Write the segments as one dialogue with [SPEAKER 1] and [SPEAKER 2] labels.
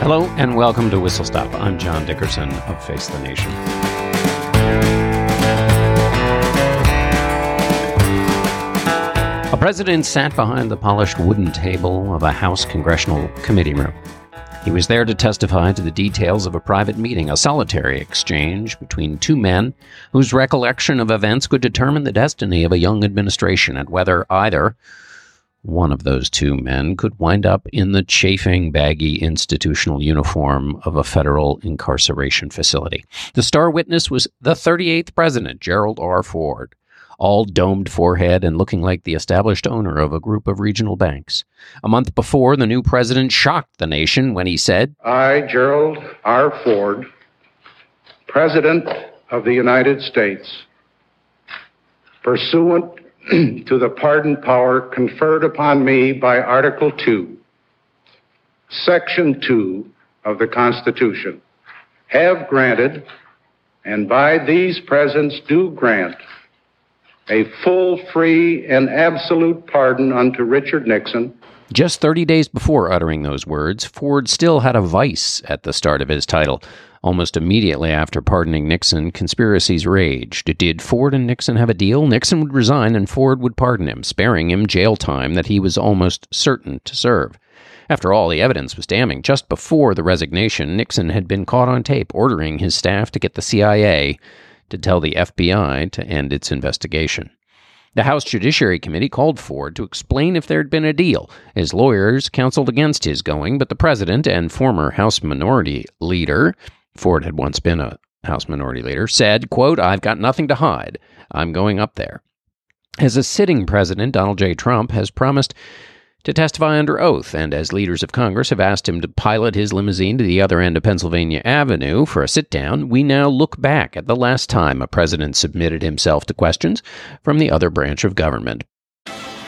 [SPEAKER 1] Hello and welcome to Whistle Stop. I'm John Dickerson of Face the Nation. A president sat behind the polished wooden table of a House congressional committee room. He was there to testify to the details of a private meeting, a solitary exchange between two men whose recollection of events could determine the destiny of a young administration and whether either one of those two men could wind up in the chafing, baggy institutional uniform of a federal incarceration facility. The star witness was the 38th president, Gerald R. Ford, all domed forehead and looking like the established owner of a group of regional banks. A month before, the new president shocked the nation when he said,
[SPEAKER 2] I, Gerald R. Ford, President of the United States, pursuant to the pardon power conferred upon me by Article 2, Section 2 of the Constitution, have granted, and by these presents do grant, a full, free, and absolute pardon unto Richard Nixon.
[SPEAKER 1] Just 30 days before uttering those words, Ford still had a vice at the start of his title. Almost immediately after pardoning Nixon, conspiracies raged. Did Ford and Nixon have a deal? Nixon would resign and Ford would pardon him, sparing him jail time that he was almost certain to serve. After all, the evidence was damning. Just before the resignation, Nixon had been caught on tape ordering his staff to get the CIA to tell the FBI to end its investigation. The House Judiciary Committee called Ford to explain if there had been a deal. His lawyers counseled against his going, but the president and former House Minority Leader Ford had once been a House Minority Leader, said, quote, I've got nothing to hide. I'm going up there. As a sitting president, Donald J. Trump has promised to testify under oath, and as leaders of Congress have asked him to pilot his limousine to the other end of Pennsylvania Avenue for a sit down, we now look back at the last time a president submitted himself to questions from the other branch of government.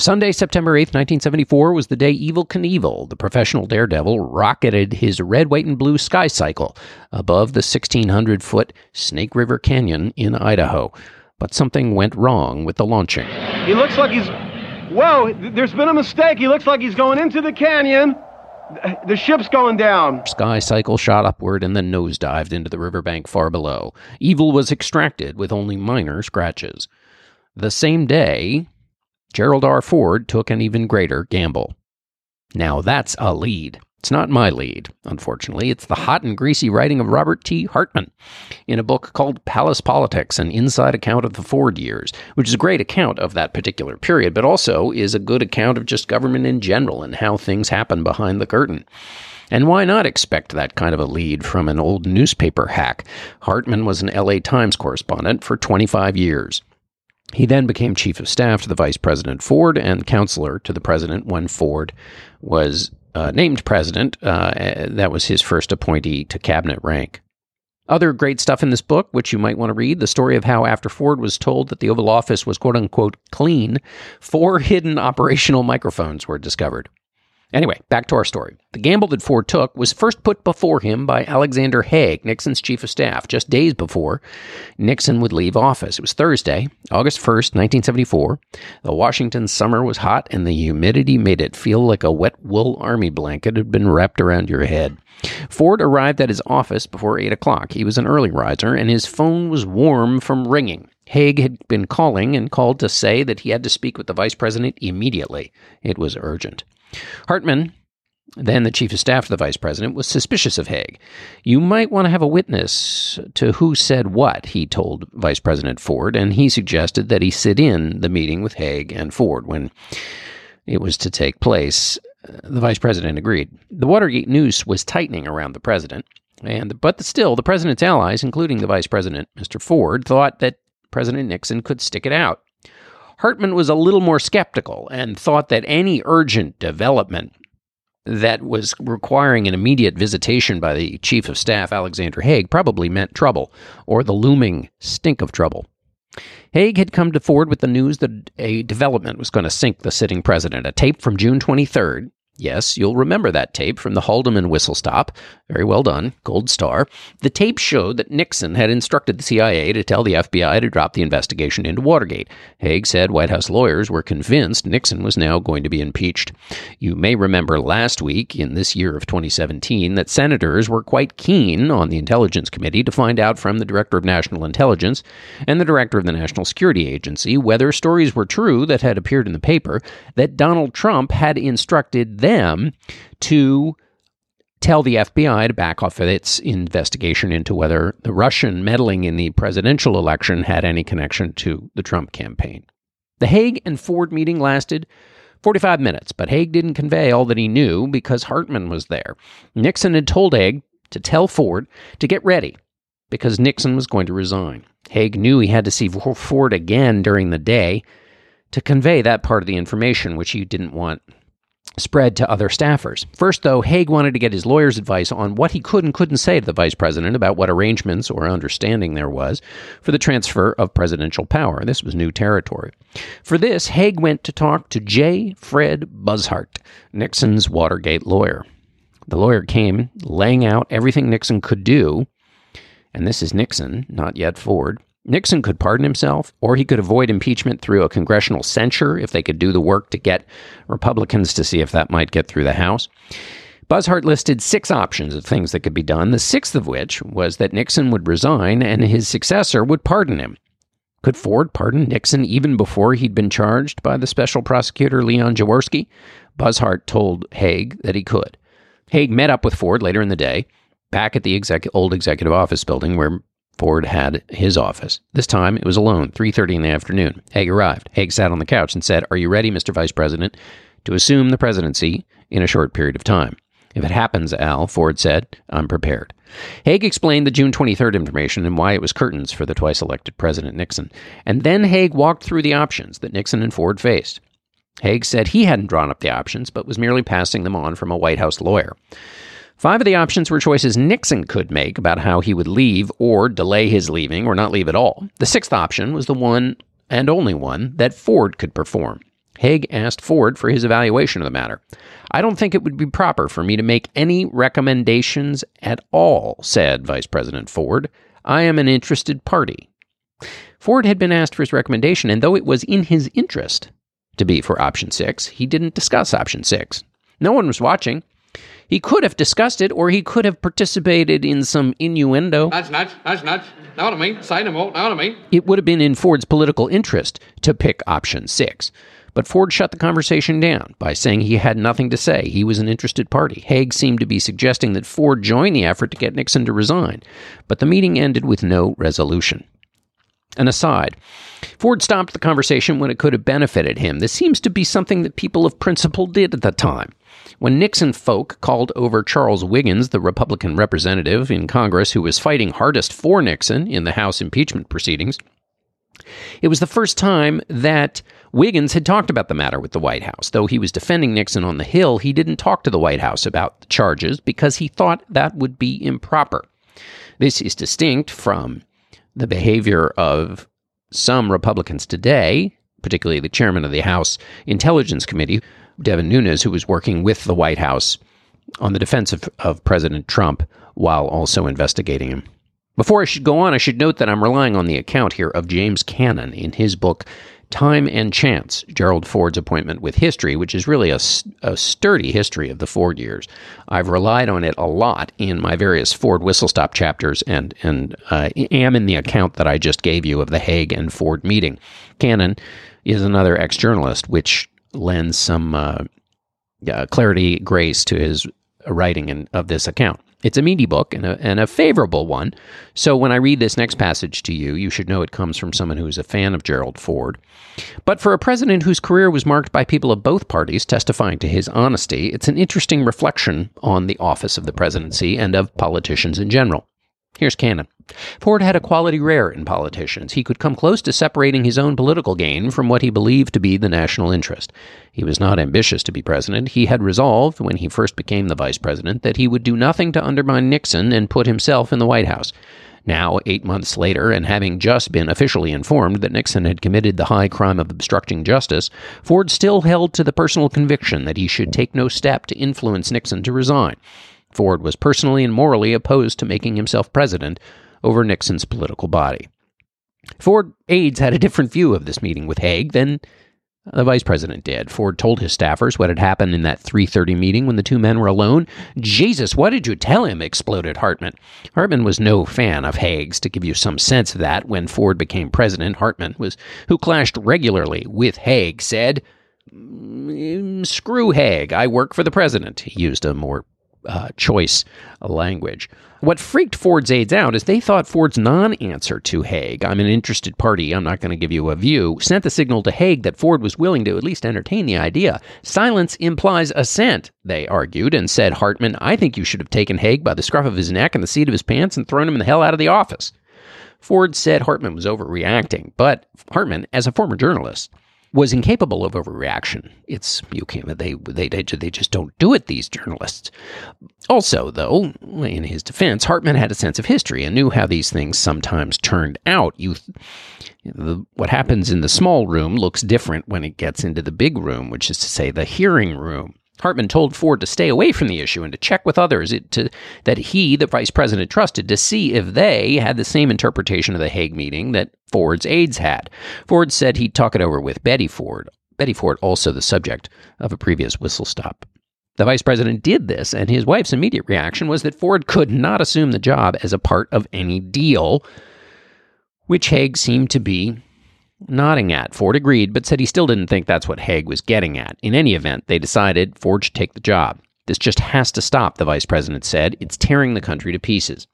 [SPEAKER 1] Sunday, September 8th, 1974, was the day Evel Knievel, the professional daredevil, rocketed his red, white, and blue sky cycle above the 1,600 foot Snake River Canyon in Idaho. But something went wrong with the launching.
[SPEAKER 3] He looks like he's. Whoa, there's been a mistake. He looks like he's going into the canyon. The ship's going down.
[SPEAKER 1] Sky Cycle shot upward and then nosedived into the riverbank far below. Evel was extracted with only minor scratches. The same day, Gerald R. Ford took an even greater gamble. Now that's a lead. It's not my lead, unfortunately. It's the hot and greasy writing of Robert T. Hartman in a book called Palace Politics An Inside Account of the Ford Years, which is a great account of that particular period, but also is a good account of just government in general and how things happen behind the curtain. And why not expect that kind of a lead from an old newspaper hack? Hartman was an LA Times correspondent for 25 years. He then became chief of staff to the vice president Ford and counselor to the president when Ford was uh, named president. Uh, that was his first appointee to cabinet rank. Other great stuff in this book, which you might want to read the story of how, after Ford was told that the Oval Office was quote unquote clean, four hidden operational microphones were discovered. Anyway, back to our story. The gamble that Ford took was first put before him by Alexander Haig, Nixon's chief of staff, just days before Nixon would leave office. It was Thursday, August 1st, 1974. The Washington summer was hot, and the humidity made it feel like a wet wool army blanket had been wrapped around your head. Ford arrived at his office before 8 o'clock. He was an early riser, and his phone was warm from ringing. Haig had been calling and called to say that he had to speak with the vice president immediately. It was urgent. Hartman, then the chief of staff to the vice president, was suspicious of Haig. You might want to have a witness to who said what, he told Vice President Ford, and he suggested that he sit in the meeting with Haig and Ford when it was to take place. The vice president agreed. The Watergate noose was tightening around the president, and but still, the president's allies, including the vice president, Mr. Ford, thought that President Nixon could stick it out. Hartman was a little more skeptical and thought that any urgent development that was requiring an immediate visitation by the Chief of Staff, Alexander Haig, probably meant trouble, or the looming stink of trouble. Haig had come to Ford with the news that a development was going to sink the sitting president. A tape from June 23rd Yes, you'll remember that tape from the Haldeman whistle stop. Very well done. Gold star. The tape showed that Nixon had instructed the CIA to tell the FBI to drop the investigation into Watergate. Haig said White House lawyers were convinced Nixon was now going to be impeached. You may remember last week, in this year of 2017, that senators were quite keen on the Intelligence Committee to find out from the Director of National Intelligence and the Director of the National Security Agency whether stories were true that had appeared in the paper that Donald Trump had instructed them to tell the FBI to back off of its investigation into whether the Russian meddling in the presidential election had any connection to the Trump campaign. The Haig and Ford meeting lasted 45 minutes, but Haig didn't convey all that he knew because Hartman was there. Nixon had told Haig to tell Ford to get ready because Nixon was going to resign. Haig knew he had to see Ford again during the day to convey that part of the information, which he didn't want spread to other staffers. First, though, Haig wanted to get his lawyer's advice on what he could and couldn't say to the vice president about what arrangements or understanding there was for the transfer of presidential power. This was new territory. For this, Haig went to talk to J. Fred Buzhardt, Nixon's Watergate lawyer. The lawyer came laying out everything Nixon could do, and this is Nixon, not yet Ford, Nixon could pardon himself, or he could avoid impeachment through a congressional censure if they could do the work to get Republicans to see if that might get through the House. Buzhardt listed six options of things that could be done, the sixth of which was that Nixon would resign and his successor would pardon him. Could Ford pardon Nixon even before he'd been charged by the special prosecutor Leon Jaworski? Buzhardt told Haig that he could. Haig met up with Ford later in the day, back at the exec- old executive office building where Ford had his office. This time it was alone, 3:30 in the afternoon. Haig arrived. Haig sat on the couch and said, "Are you ready, Mr. Vice President, to assume the presidency in a short period of time?" If it happens, Al, Ford said, I'm prepared. Haig explained the June 23rd information and why it was curtains for the twice elected President Nixon. And then Haig walked through the options that Nixon and Ford faced. Haig said he hadn't drawn up the options, but was merely passing them on from a White House lawyer. Five of the options were choices Nixon could make about how he would leave or delay his leaving or not leave at all. The sixth option was the one and only one that Ford could perform. Haig asked Ford for his evaluation of the matter. I don't think it would be proper for me to make any recommendations at all, said Vice President Ford. I am an interested party. Ford had been asked for his recommendation, and though it was in his interest to be for option six, he didn't discuss option six. No one was watching. He could have discussed it, or he could have participated in some innuendo.
[SPEAKER 4] Nudge, nudge, nudge, nudge. Know what I mean? Say no more. Know what I mean?
[SPEAKER 1] It would have been in Ford's political interest to pick option six. But Ford shut the conversation down by saying he had nothing to say. He was an interested party. Haig seemed to be suggesting that Ford join the effort to get Nixon to resign. But the meeting ended with no resolution. An aside Ford stopped the conversation when it could have benefited him. This seems to be something that people of principle did at the time. When Nixon folk called over Charles Wiggins, the Republican representative in Congress who was fighting hardest for Nixon in the House impeachment proceedings, it was the first time that Wiggins had talked about the matter with the White House. Though he was defending Nixon on the Hill, he didn't talk to the White House about the charges because he thought that would be improper. This is distinct from the behavior of some Republicans today particularly the chairman of the House Intelligence Committee, Devin Nunes, who was working with the White House on the defense of, of President Trump while also investigating him. Before I should go on, I should note that I'm relying on the account here of James Cannon in his book Time and Chance, Gerald Ford's appointment with history, which is really a, a, sturdy history of the Ford years. I've relied on it a lot in my various Ford whistle stop chapters and, and uh, am in the account that I just gave you of the Haig and Ford meeting. Cannon is another ex journalist, which lends some uh, uh, clarity, grace to his writing in, of this account. It's a meaty book and a, and a favorable one. So when I read this next passage to you, you should know it comes from someone who is a fan of Gerald Ford. But for a president whose career was marked by people of both parties testifying to his honesty, it's an interesting reflection on the office of the presidency and of politicians in general. Here's Cannon. Ford had a quality rare in politicians. He could come close to separating his own political gain from what he believed to be the national interest. He was not ambitious to be president. He had resolved, when he first became the vice president, that he would do nothing to undermine Nixon and put himself in the White House. Now, eight months later, and having just been officially informed that Nixon had committed the high crime of obstructing justice, Ford still held to the personal conviction that he should take no step to influence Nixon to resign. Ford was personally and morally opposed to making himself president over Nixon's political body. Ford aides had a different view of this meeting with Haig than the vice president did. Ford told his staffers what had happened in that 3:30 meeting when the two men were alone. "Jesus, what did you tell him?" exploded Hartman. Hartman was no fan of Haig's. To give you some sense of that, when Ford became president, Hartman was who clashed regularly with Haig said, mm, "Screw Haig. I work for the president." He used a more uh, choice language. What freaked Ford's aides out is they thought Ford's non answer to Haig, I'm an interested party, I'm not going to give you a view, sent the signal to Haig that Ford was willing to at least entertain the idea. Silence implies assent, they argued, and said, Hartman, I think you should have taken Haig by the scruff of his neck and the seat of his pants and thrown him in the hell out of the office. Ford said Hartman was overreacting, but Hartman, as a former journalist, was incapable of overreaction. It's you can't they they they just don't do it. These journalists. Also, though, in his defense, Hartman had a sense of history and knew how these things sometimes turned out. You, the, what happens in the small room looks different when it gets into the big room, which is to say, the hearing room. Hartman told Ford to stay away from the issue and to check with others it, to, that he, the vice president, trusted to see if they had the same interpretation of the Haig meeting that Ford's aides had. Ford said he'd talk it over with Betty Ford. Betty Ford, also the subject of a previous whistle stop. The vice president did this, and his wife's immediate reaction was that Ford could not assume the job as a part of any deal, which Haig seemed to be nodding at. Ford agreed, but said he still didn't think that's what Haig was getting at. In any event, they decided Ford should take the job. This just has to stop, the vice president said. It's tearing the country to pieces.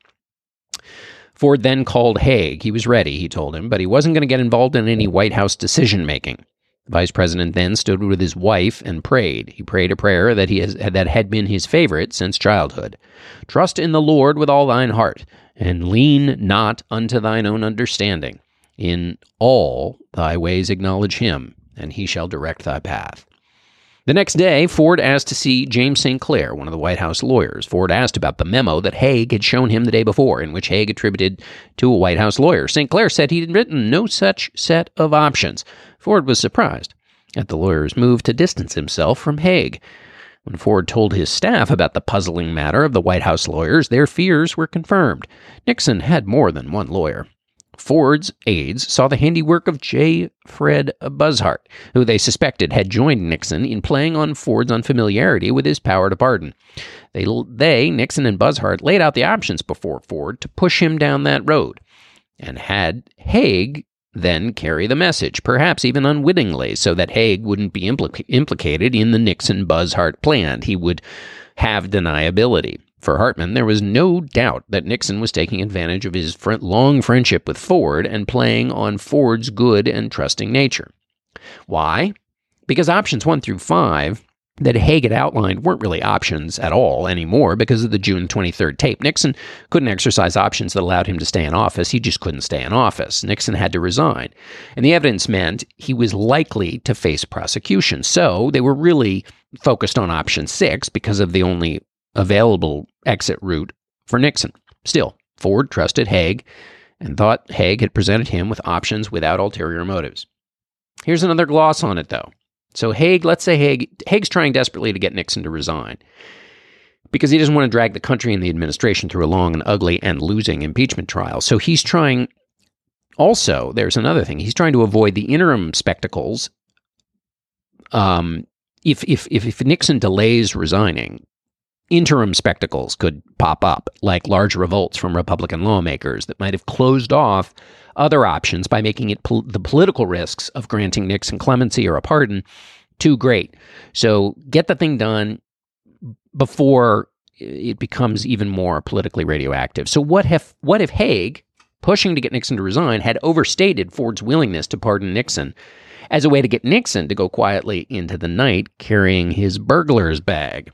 [SPEAKER 1] Ford then called Haig. He was ready, he told him, but he wasn't going to get involved in any White House decision making. The vice president then stood with his wife and prayed. He prayed a prayer that he has, that had been his favorite since childhood. Trust in the Lord with all thine heart, and lean not unto thine own understanding. In all thy ways acknowledge him, and he shall direct thy path. The next day, Ford asked to see James St. Clair, one of the White House lawyers. Ford asked about the memo that Haig had shown him the day before, in which Haig attributed to a White House lawyer. St. Clair said he had written no such set of options. Ford was surprised at the lawyer's move to distance himself from Haig. When Ford told his staff about the puzzling matter of the White House lawyers, their fears were confirmed. Nixon had more than one lawyer. Ford's aides saw the handiwork of J. Fred Buzhardt, who they suspected had joined Nixon in playing on Ford's unfamiliarity with his power to pardon. They, they, Nixon and Buzhardt, laid out the options before Ford to push him down that road, and had Haig then carry the message, perhaps even unwittingly, so that Haig wouldn't be implica- implicated in the Nixon Buzhardt plan. He would have deniability. For Hartman, there was no doubt that Nixon was taking advantage of his long friendship with Ford and playing on Ford's good and trusting nature. Why? Because options one through five that Haig had outlined weren't really options at all anymore because of the June 23rd tape. Nixon couldn't exercise options that allowed him to stay in office. He just couldn't stay in office. Nixon had to resign. And the evidence meant he was likely to face prosecution. So they were really focused on option six because of the only available exit route for Nixon. Still, Ford trusted Haig and thought Haig had presented him with options without ulterior motives. Here's another gloss on it, though. So Haig, let's say Haig, Haig's trying desperately to get Nixon to resign because he doesn't want to drag the country and the administration through a long and ugly and losing impeachment trial. So he's trying. Also, there's another thing. He's trying to avoid the interim spectacles. Um, if if if, if Nixon delays resigning, interim spectacles could pop up, like large revolts from Republican lawmakers that might have closed off other options by making it pol- the political risks of granting Nixon clemency or a pardon too great. So get the thing done before it becomes even more politically radioactive. So what if what if Haig, pushing to get Nixon to resign, had overstated Ford's willingness to pardon Nixon as a way to get Nixon to go quietly into the night carrying his burglar's bag?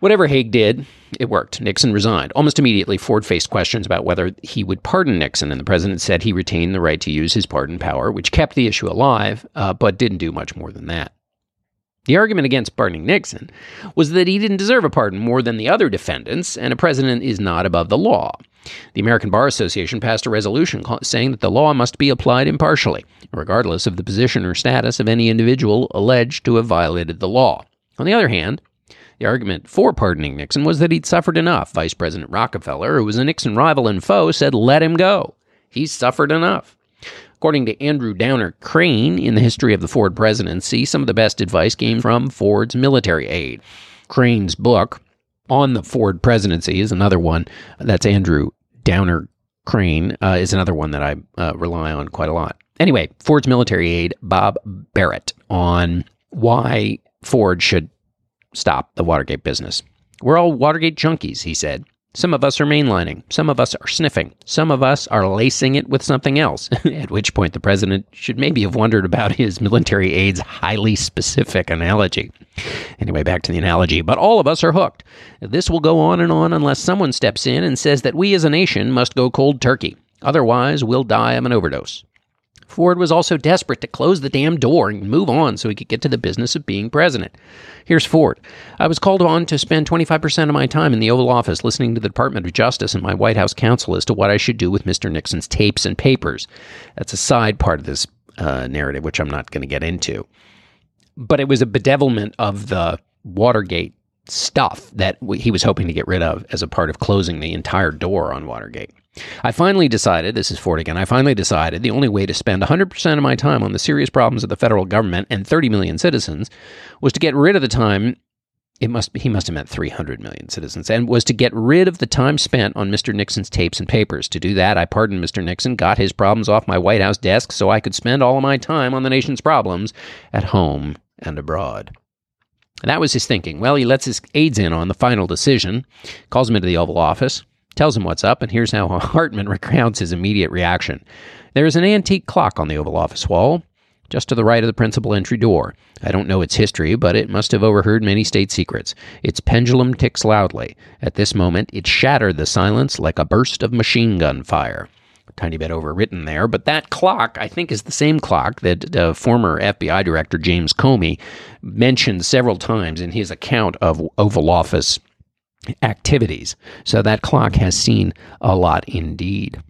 [SPEAKER 1] Whatever Haig did, it worked. Nixon resigned. Almost immediately, Ford faced questions about whether he would pardon Nixon, and the president said he retained the right to use his pardon power, which kept the issue alive, uh, but didn't do much more than that. The argument against pardoning Nixon was that he didn't deserve a pardon more than the other defendants, and a president is not above the law. The American Bar Association passed a resolution saying that the law must be applied impartially, regardless of the position or status of any individual alleged to have violated the law. On the other hand, the argument for pardoning Nixon was that he'd suffered enough. Vice President Rockefeller, who was a Nixon rival and foe, said, let him go. He's suffered enough. According to Andrew Downer Crain, in the history of the Ford presidency, some of the best advice came from Ford's military aide. Crain's book on the Ford presidency is another one. That's Andrew Downer Crain, uh, is another one that I uh, rely on quite a lot. Anyway, Ford's military aide, Bob Barrett, on why Ford should stop the Watergate business. We're all Watergate junkies, he said. Some of us are mainlining. Some of us are sniffing. Some of us are lacing it with something else. At which point, the president should maybe have wondered about his military aide's highly specific analogy. Anyway, back to the analogy. But all of us are hooked. This will go on and on unless someone steps in and says that we as a nation must go cold turkey. Otherwise, we'll die of an overdose. Ford was also desperate to close the damn door and move on so he could get to the business of being president. Here's Ford. I was called on to spend 25% of my time in the Oval Office listening to the Department of Justice and my White House counsel as to what I should do with Mr. Nixon's tapes and papers. That's a side part of this uh, narrative, which I'm not going to get into. But it was a bedevilment of the Watergate stuff that he was hoping to get rid of as a part of closing the entire door on Watergate. I finally decided, this is Ford again, I finally decided the only way to spend 100% of my time on the serious problems of the federal government and 30 million citizens was to get rid of the time it must he must have meant 300 million citizens and was to get rid of the time spent on Mr. Nixon's tapes and papers. To do that, I pardoned Mr. Nixon, got his problems off my White House desk so I could spend all of my time on the nation's problems at home and abroad. And that was his thinking. Well, he lets his aides in on the final decision, calls him into the Oval Office, tells him what's up, and here's how Hartman recounts his immediate reaction. There is an antique clock on the Oval Office wall, just to the right of the principal entry door. I don't know its history, but it must have overheard many state secrets. Its pendulum ticks loudly. At this moment, it shattered the silence like a burst of machine gun fire. Tiny bit overwritten there, but that clock, I think, is the same clock that uh, former FBI Director James Comey mentioned several times in his account of Oval Office activities. So that clock has seen a lot indeed.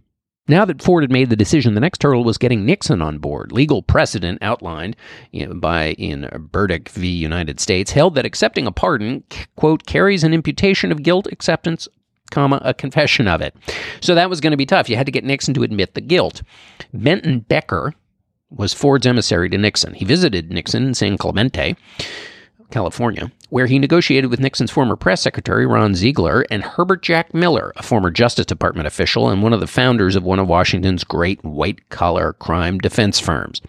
[SPEAKER 1] Now that Ford had made the decision, the next hurdle was getting Nixon on board. Legal precedent outlined by in Burdick v. United States held that accepting a pardon, quote, carries an imputation of guilt, acceptance, comma, a confession of it. So that was going to be tough. You had to get Nixon to admit the guilt. Benton Becker was Ford's emissary to Nixon. He visited Nixon in San Clemente California, where he negotiated with Nixon's former press secretary, Ron Ziegler, and Herbert Jack Miller, a former Justice Department official and one of the founders of one of Washington's great white collar crime defense firms.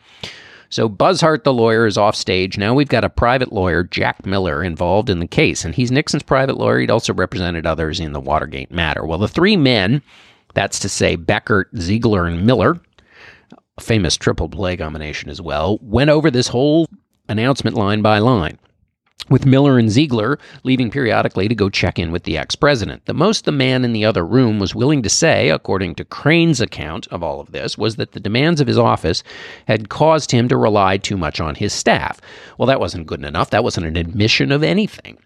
[SPEAKER 1] So Buzhardt, the lawyer, is off stage. Now we've got a private lawyer, Jack Miller, involved in the case, and he's Nixon's private lawyer. He'd also represented others in the Watergate matter. Well, the three men, that's to say Becker, Ziegler, and Miller, a famous triple play combination as well, went over this whole announcement line by line with Miller and Ziegler leaving periodically to go check in with the ex president. The most the man in the other room was willing to say, according to Crain's account of all of this, was that the demands of his office had caused him to rely too much on his staff. Well, that wasn't good enough. That wasn't an admission of anything.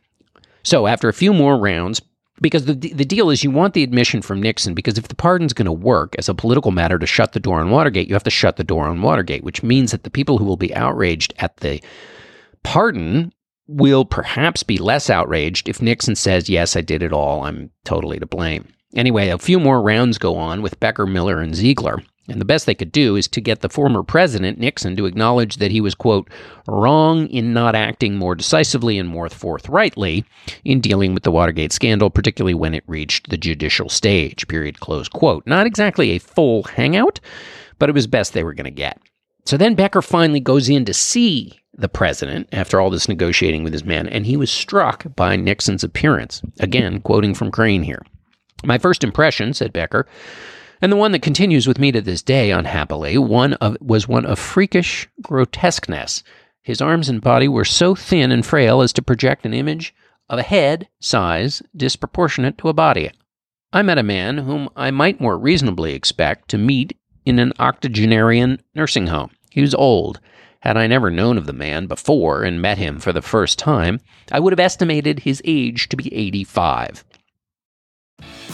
[SPEAKER 1] So, after a few more rounds, because the the deal is you want the admission from Nixon because if the pardon's going to work as a political matter to shut the door on Watergate, you have to shut the door on Watergate, which means that the people who will be outraged at the pardon will perhaps be less outraged if Nixon says, "Yes, I did it all. I'm totally to blame." Anyway, a few more rounds go on with Becker, Miller, and Ziegler. And the best they could do is to get the former president, Nixon, to acknowledge that he was, quote, wrong in not acting more decisively and more forthrightly in dealing with the Watergate scandal, particularly when it reached the judicial stage, period, close quote. Not exactly a full hangout, but it was best they were going to get. So then Becker finally goes in to see the president after all this negotiating with his men, and he was struck by Nixon's appearance. Again, quoting from Crain here. My first impression, said Becker, and the one that continues with me to this day, unhappily, one of, was one of freakish grotesqueness. His arms and body were so thin and frail as to project an image of a head size disproportionate to a body. I met a man whom I might more reasonably expect to meet in an octogenarian nursing home. He was old. Had I never known of the man before and met him for the first time, I would have estimated his age to be 85.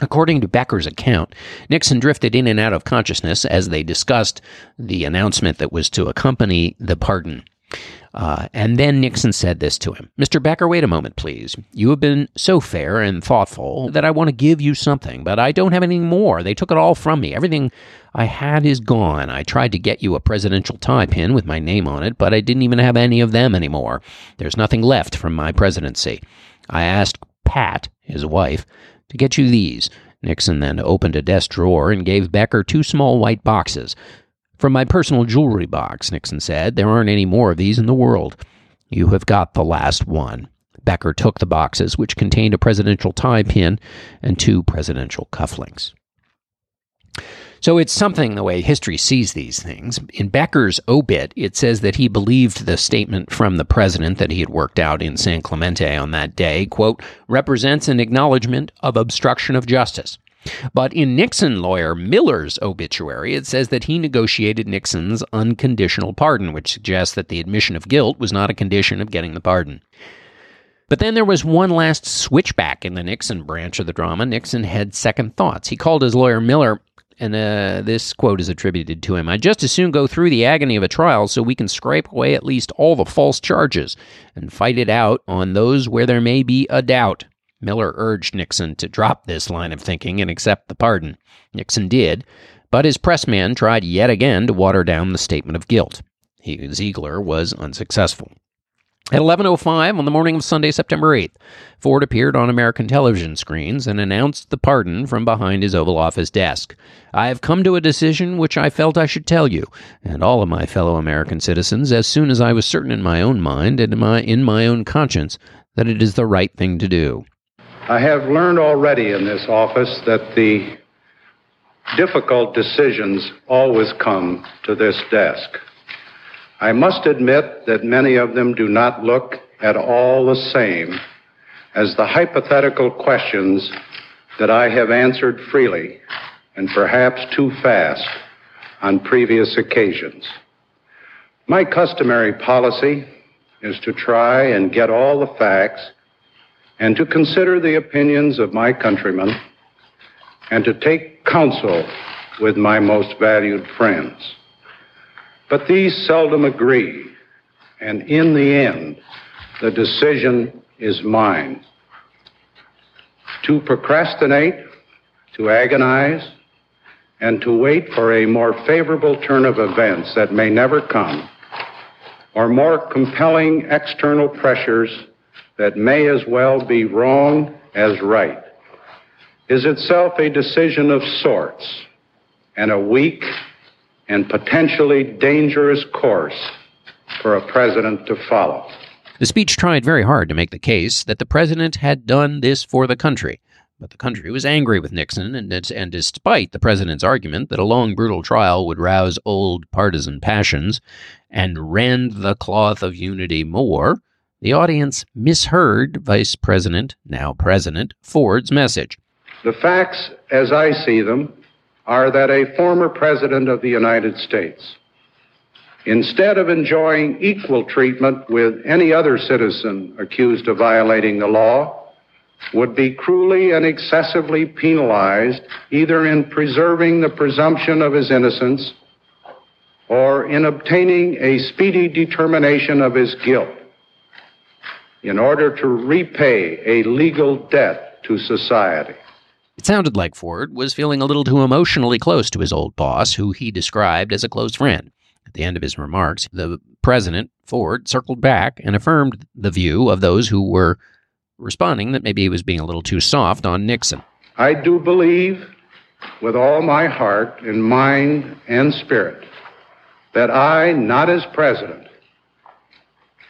[SPEAKER 1] According to Becker's account, Nixon drifted in and out of consciousness as they discussed the announcement that was to accompany the pardon. Uh, and then Nixon said this to him Mr. Becker, wait a moment, please. You have been so fair and thoughtful that I want to give you something, but I don't have anything more. They took it all from me. Everything I had is gone. I tried to get you a presidential tie pin with my name on it, but I didn't even have any of them anymore. There's nothing left from my presidency. I asked Pat, his wife, to get you these. Nixon then opened a desk drawer and gave Becker two small white boxes. From my personal jewelry box, Nixon said, there aren't any more of these in the world. You have got the last one. Becker took the boxes, which contained a presidential tie pin and two presidential cufflinks. So it's something the way history sees these things. In Becker's obit, it says that he believed the statement from the president that he had worked out in San Clemente on that day, quote, represents an acknowledgement of obstruction of justice. But in Nixon lawyer Miller's obituary, it says that he negotiated Nixon's unconditional pardon, which suggests that the admission of guilt was not a condition of getting the pardon. But then there was one last switchback in the Nixon branch of the drama. Nixon had second thoughts. He called his lawyer Miller and uh, this quote is attributed to him. I just as soon go through the agony of a trial so we can scrape away at least all the false charges and fight it out on those where there may be a doubt. Miller urged Nixon to drop this line of thinking and accept the pardon. Nixon did, but his pressman tried yet again to water down the statement of guilt. He, Ziegler was unsuccessful. At 11:05 on the morning of Sunday, September 8th, Ford appeared on American television screens and announced the pardon from behind his Oval Office desk. I have come to a decision which I felt I should tell you and all of my fellow American citizens as soon as I was certain in my own mind and in my, in my own conscience that it is the right thing to do.
[SPEAKER 2] I have learned already in this office that the difficult decisions always come to this desk. I must admit that many of them do not look at all the same as the hypothetical questions that I have answered freely and perhaps too fast on previous occasions. My customary policy is to try and get all the facts and to consider the opinions of my countrymen and to take counsel with my most valued friends. But these seldom agree, and in the end, the decision is mine. To procrastinate, to agonize, and to wait for a more favorable turn of events that may never come, or more compelling external pressures that may as well be wrong as right, is itself a decision of sorts and a weak and potentially dangerous course for a president to follow.
[SPEAKER 1] The speech tried very hard to make the case that the president had done this for the country, But the country was angry with Nixon, and, and despite the president's argument that a long, brutal trial would rouse old partisan passions and rend the cloth of unity more, the audience misheard Vice President, now President, Ford's message.
[SPEAKER 2] The facts, as I see them, are that a former President of the United States, instead of enjoying equal treatment with any other citizen accused of violating the law, would be cruelly and excessively penalized either in preserving the presumption of his innocence or in obtaining a speedy determination of his guilt in order to repay a legal debt to society.
[SPEAKER 1] It sounded like Ford was feeling a little too emotionally close to his old boss, who he described as a close friend. At the end of his remarks, the president, Ford, circled back and affirmed the view of those who were responding that maybe he was being a little too soft on Nixon.
[SPEAKER 2] I do believe with all my heart and mind and spirit that I, not as president,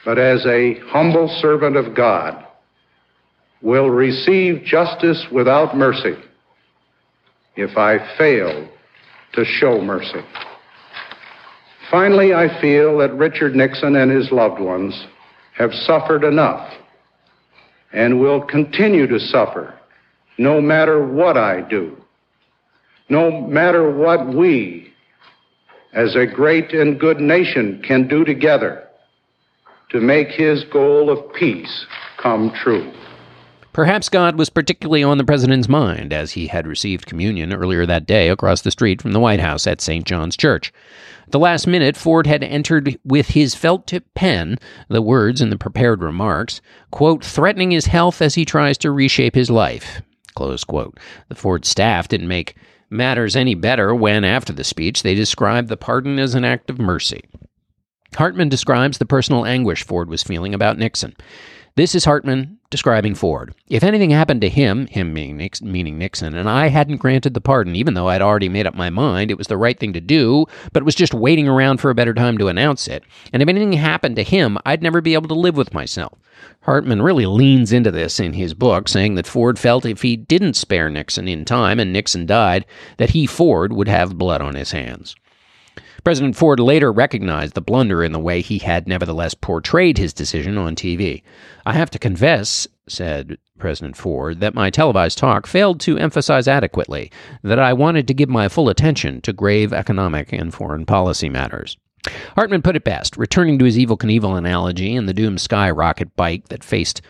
[SPEAKER 2] but as a humble servant of God, will receive justice without mercy if I fail to show mercy. Finally, I feel that Richard Nixon and his loved ones have suffered enough and will continue to suffer no matter what I do, no matter what we as a great and good nation can do together to make his goal of peace come true.
[SPEAKER 1] Perhaps God was particularly on the president's mind as he had received communion earlier that day across the street from the White House at St. John's Church. At the last minute, Ford had entered with his felt tip pen the words in the prepared remarks, quote, threatening his health as he tries to reshape his life, close quote. The Ford staff didn't make matters any better when, after the speech, they described the pardon as an act of mercy. Hartman describes the personal anguish Ford was feeling about Nixon. This is Hartman describing Ford. If anything happened to him, him meaning Nixon, and I hadn't granted the pardon, even though I'd already made up my mind it was the right thing to do, but was just waiting around for a better time to announce it, and if anything happened to him, I'd never be able to live with myself. Hartman really leans into this in his book, saying that Ford felt if he didn't spare Nixon in time and Nixon died, that he, Ford, would have blood on his hands. President Ford later recognized the blunder in the way he had nevertheless portrayed his decision on TV. I have to confess, said President Ford, that my televised talk failed to emphasize adequately that I wanted to give my full attention to grave economic and foreign policy matters. Hartman put it best, returning to his Evel Knievel analogy and the doomed skyrocket bike that faced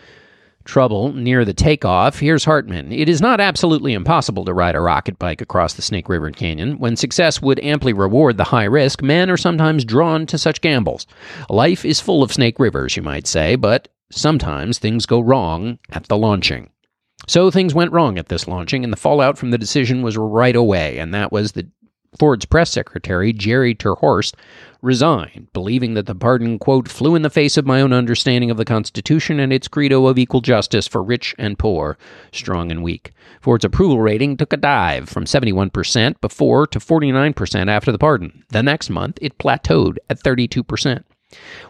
[SPEAKER 1] trouble near the takeoff, here's Hartman. It is not absolutely impossible to ride a rocket bike across the Snake River Canyon. When success would amply reward the high risk, men are sometimes drawn to such gambles. Life is full of snake rivers, you might say, but sometimes things go wrong at the launching. So things went wrong at this launching, and the fallout from the decision was right away, and that was that Ford's press secretary, Jerry Terhorst, resigned, believing that the pardon, quote, flew in the face of my own understanding of the Constitution and its credo of equal justice for rich and poor, strong and weak. Ford's approval rating took a dive from 71% before to 49% after the pardon. The next month, it plateaued at 32%.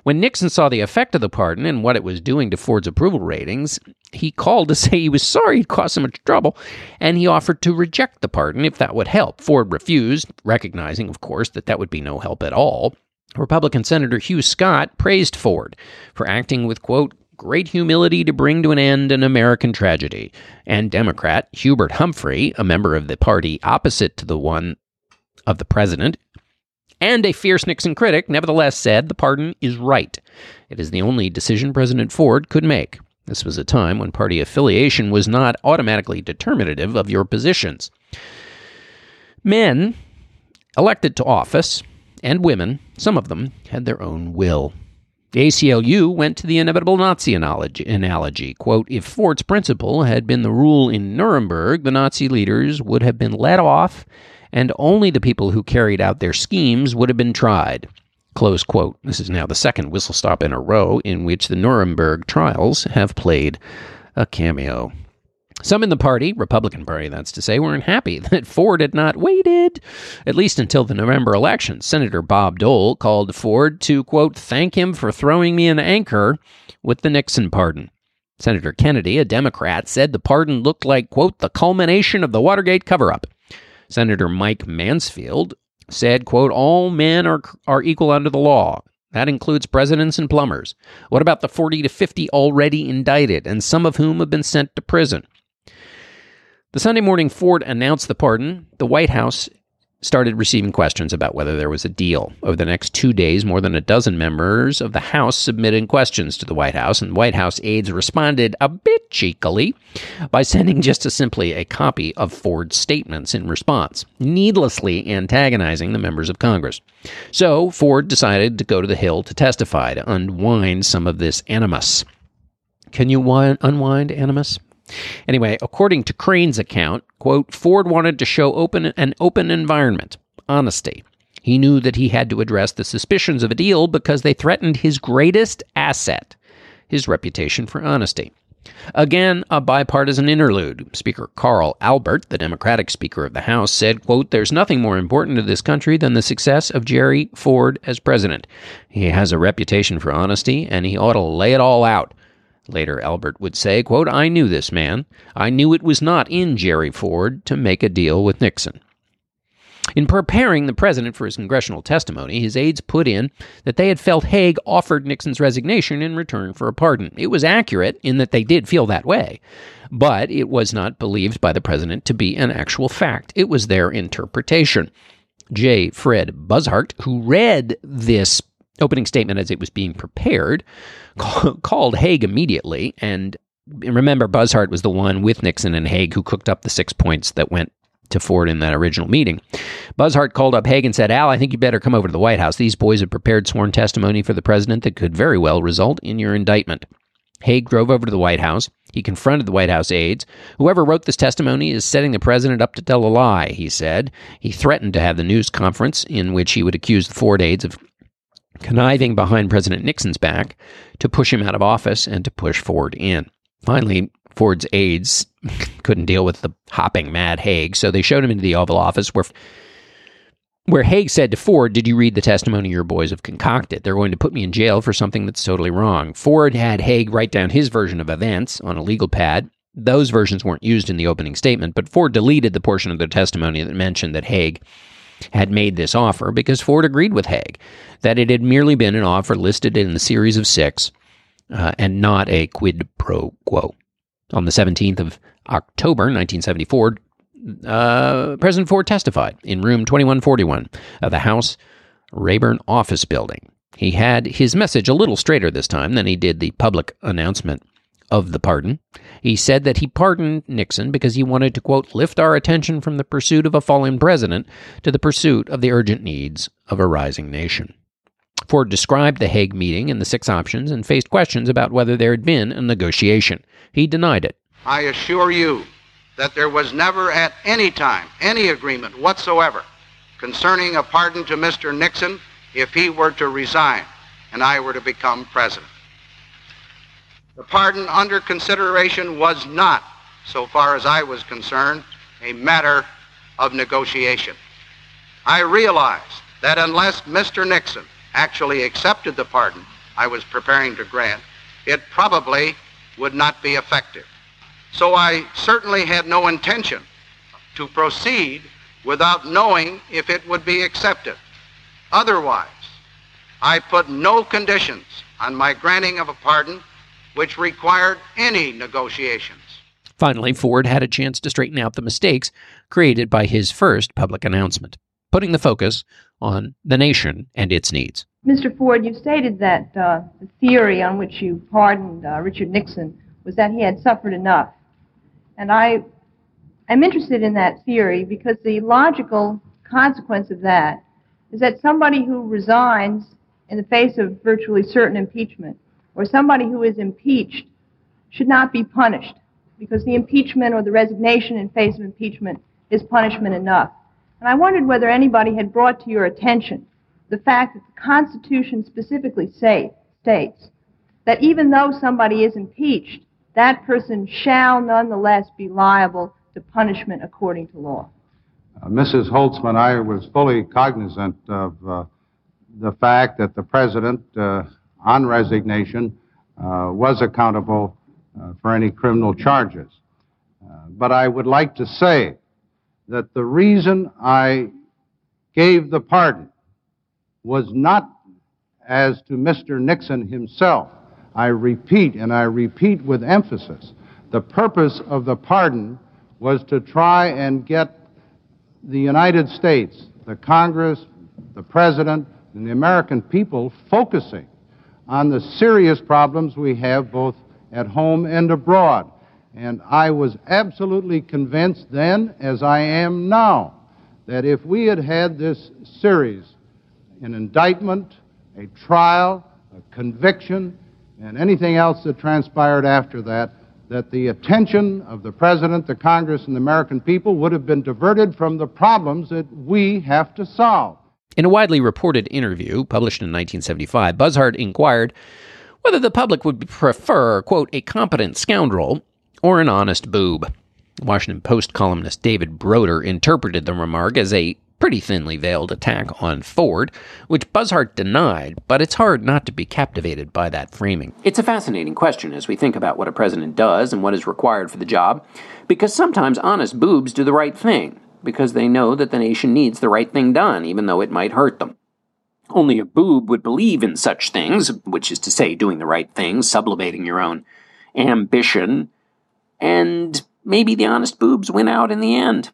[SPEAKER 1] When Nixon saw the effect of the pardon and what it was doing to Ford's approval ratings, he called to say he was sorry he'd caused so much trouble, and he offered to reject the pardon if that would help. Ford refused, recognizing, of course, that that would be no help at all. Republican Senator Hugh Scott praised Ford for acting with, quote, great humility to bring to an end an American tragedy. And Democrat Hubert Humphrey, a member of the party opposite to the one of the president, and a fierce Nixon critic, nevertheless said the pardon is right. It is the only decision President Ford could make. This was a time when party affiliation was not automatically determinative of your positions. Men elected to office, and women, some of them, had their own will. The ACLU went to the inevitable Nazi analogy, analogy. Quote, if Ford's principle had been the rule in Nuremberg, the Nazi leaders would have been let off and only the people who carried out their schemes would have been tried. Close quote. This is now the second whistle stop in a row in which the Nuremberg trials have played a cameo. Some in the party, Republican Party, that's to say, weren't happy that Ford had not waited, at least until the November election. Senator Bob Dole called Ford to, quote, thank him for throwing me an anchor with the Nixon pardon. Senator Kennedy, a Democrat, said the pardon looked like, quote, the culmination of the Watergate cover up. Senator Mike Mansfield said, quote, all men are, are equal under the law. That includes presidents and plumbers. What about the 40 to 50 already indicted, and some of whom have been sent to prison? The Sunday morning Ford announced the pardon. The White House started receiving questions about whether there was a deal. Over the next two days, more than a dozen members of the House submitted questions to the White House, and White House aides responded a bit cheekily by sending just a, simply a copy of Ford's statements in response, needlessly antagonizing the members of Congress. So Ford decided to go to the Hill to testify to unwind some of this animus. Can you unwind animus? Anyway, according to Crain's account, quote, Ford wanted to show open an open environment, honesty. He knew that he had to address the suspicions of a deal because they threatened his greatest asset, his reputation for honesty. Again, a bipartisan interlude. Speaker Carl Albert, the Democratic Speaker of the House, said, quote, There's nothing more important to this country than the success of Jerry Ford as president. He has a reputation for honesty, and he ought to lay it all out. Later, Albert would say, quote, I knew this man. I knew it was not in Jerry Ford to make a deal with Nixon. In preparing the president for his congressional testimony, his aides put in that they had felt Haig offered Nixon's resignation in return for a pardon. It was accurate in that they did feel that way, but it was not believed by the president to be an actual fact. It was their interpretation. J. Fred Buzhardt, who read this opening statement as it was being prepared, called Haig immediately. And remember, Buzhardt was the one with Nixon and Haig who cooked up the six points that went to Ford in that original meeting. Buzhardt called up Haig and said, Al, I think you better come over to the White House. These boys have prepared sworn testimony for the president that could very well result in your indictment. Haig drove over to the White House. He confronted the White House aides. Whoever wrote this testimony is setting the president up to tell a lie, he said. He threatened to have the news conference in which he would accuse the Ford aides of conniving behind President Nixon's back to push him out of office and to push Ford in. Finally, Ford's aides couldn't deal with the hopping mad Haig, so they showed him into the Oval Office where where Haig said to Ford, Did you read the testimony your boys have concocted? They're going to put me in jail for something that's totally wrong. Ford had Haig write down his version of events on a legal pad. Those versions weren't used in the opening statement, but Ford deleted the portion of the testimony that mentioned that Haig had made this offer because Ford agreed with Haig that it had merely been an offer listed in the series of six uh, and not a quid pro quo. On the 17th of October 1974, uh, President Ford testified in room 2141 of the House Rayburn Office Building. He had his message a little straighter this time than he did the public announcement of the pardon. He said that he pardoned Nixon because he wanted to, quote, lift our attention from the pursuit of a fallen president to the pursuit of the urgent needs of a rising nation. Ford described the Haig meeting and the six options and faced questions about whether there had been a negotiation. He denied it.
[SPEAKER 2] I assure you that there was never at any time any agreement whatsoever concerning a pardon to Mr. Nixon if he were to resign and I were to become president. The pardon under consideration was not, so far as I was concerned, a matter of negotiation. I realized that unless Mr. Nixon actually accepted the pardon I was preparing to grant, it probably would not be effective. So I certainly had no intention to proceed without knowing if it would be accepted. Otherwise, I put no conditions on my granting of a pardon which required any negotiations.
[SPEAKER 1] Finally, Ford had a chance to straighten out the mistakes created by his first public announcement, putting the focus on the nation and its needs.
[SPEAKER 5] Mr. Ford, you stated that uh, the theory on which you pardoned uh, Richard Nixon was that he had suffered enough. And I am interested in that theory because the logical consequence of that is that somebody who resigns in the face of virtually certain impeachment or somebody who is impeached should not be punished because the impeachment or the resignation in face of impeachment is punishment enough. And I wondered whether anybody had brought to your attention the fact that the Constitution specifically say, states that even though somebody is impeached, that person shall nonetheless be liable to punishment according to law.
[SPEAKER 2] Uh, Mrs. Holtzman, I was fully cognizant of uh, the fact that the President uh, on resignation uh, was accountable uh, for any criminal charges. Uh, but I would like to say that the reason I gave the pardon was not as to Mr. Nixon himself. I repeat, and I repeat with emphasis, the purpose of the pardon was to try and get the United States, the Congress, the President, and the American people focusing on the serious problems we have both at home and abroad. And I was absolutely convinced then, as I am now, that if we had had this series, an indictment, a trial, a conviction, and anything else that transpired after that, that the attention of the President, the Congress, and the American people would have been diverted from the problems that we have to solve.
[SPEAKER 1] In a widely reported interview published in 1975, Buzhardt inquired whether the public would prefer, quote, a competent scoundrel or an honest boob. Washington Post columnist David Broder interpreted the remark as a pretty thinly veiled attack on Ford, which Buzhardt denied, but it's hard not to be captivated by that framing. It's a fascinating question as we think about what a president does and what is required for the job, because sometimes honest boobs do the right thing, because they know that the nation needs the right thing done, even though it might hurt them. Only a boob would believe in such things, which is to say, doing the right thing, sublimating your own ambition, and maybe the honest boobs win out in the end.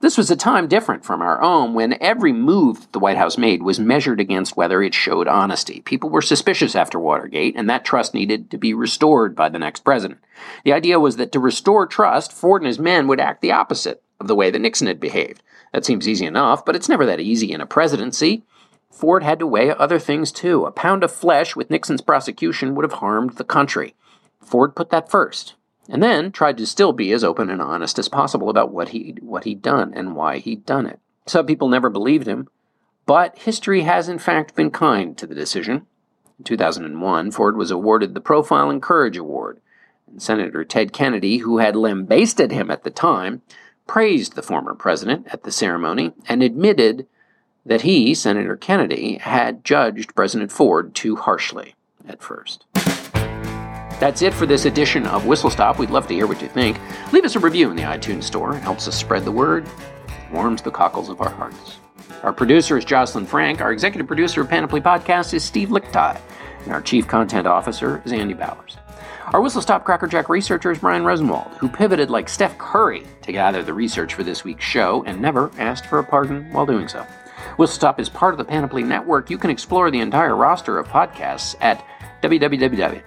[SPEAKER 1] This was a time different from our own when every move the White House made was measured against whether it showed honesty. People were suspicious after Watergate, and that trust needed to be restored by the next president. The idea was that to restore trust, Ford and his men would act the opposite of the way that Nixon had behaved. That seems easy enough, but it's never that easy in a presidency. Ford had to weigh other things too. A pound of flesh with Nixon's prosecution would have harmed the country. Ford put that first and then tried to still be as open and honest as possible about what he what he'd done and why he'd done it. Some people never believed him, but history has in fact been kind to the decision. In 2001, Ford was awarded the Profile and Courage Award, and Senator Ted Kennedy, who had lambasted him at the time, praised the former president at the ceremony and admitted that he, Senator Kennedy, had judged President Ford too harshly at first. That's it for this edition of Whistle Stop. We'd love to hear what you think. Leave us a review in the iTunes Store. It helps us spread the word, warms the cockles of our hearts. Our producer is Jocelyn Frank. Our executive producer of Panoply Podcast is Steve Lickteig. And our chief content officer is Andy Bowers. Our Whistle Stop Crackerjack researcher is Brian Rosenwald, who pivoted like Steph Curry to gather the research for this week's show and never asked for a pardon while doing so. Whistle Stop is part of the Panoply Network. You can explore the entire roster of podcasts at www.panoply.fm.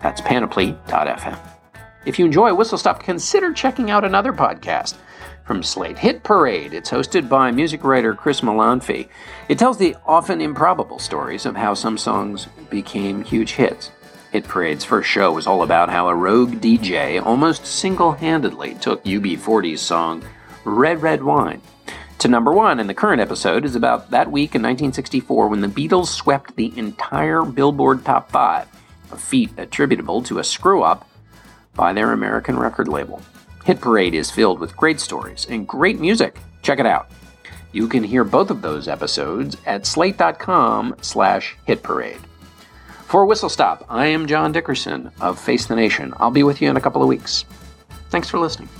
[SPEAKER 1] That's panoply.fm. If you enjoy Whistle Stop, consider checking out another podcast from Slate, Hit Parade. It's hosted by music writer Chris Molanphy. It tells the often improbable stories of how some songs became huge hits. Hit Parade's first show was all about how a rogue DJ almost single handedly took UB40's song Red Red Wine to number one. And the current episode is about that week in 1964 when the Beatles swept the entire Billboard Top 5, a feat attributable to a screw up by their American record label. Hit Parade is filled with great stories and great music. Check it out. You can hear both of those episodes at slate.com slash hitparade. For Whistle Stop, I am John Dickerson of Face the Nation. I'll be with you in a couple of weeks. Thanks for listening.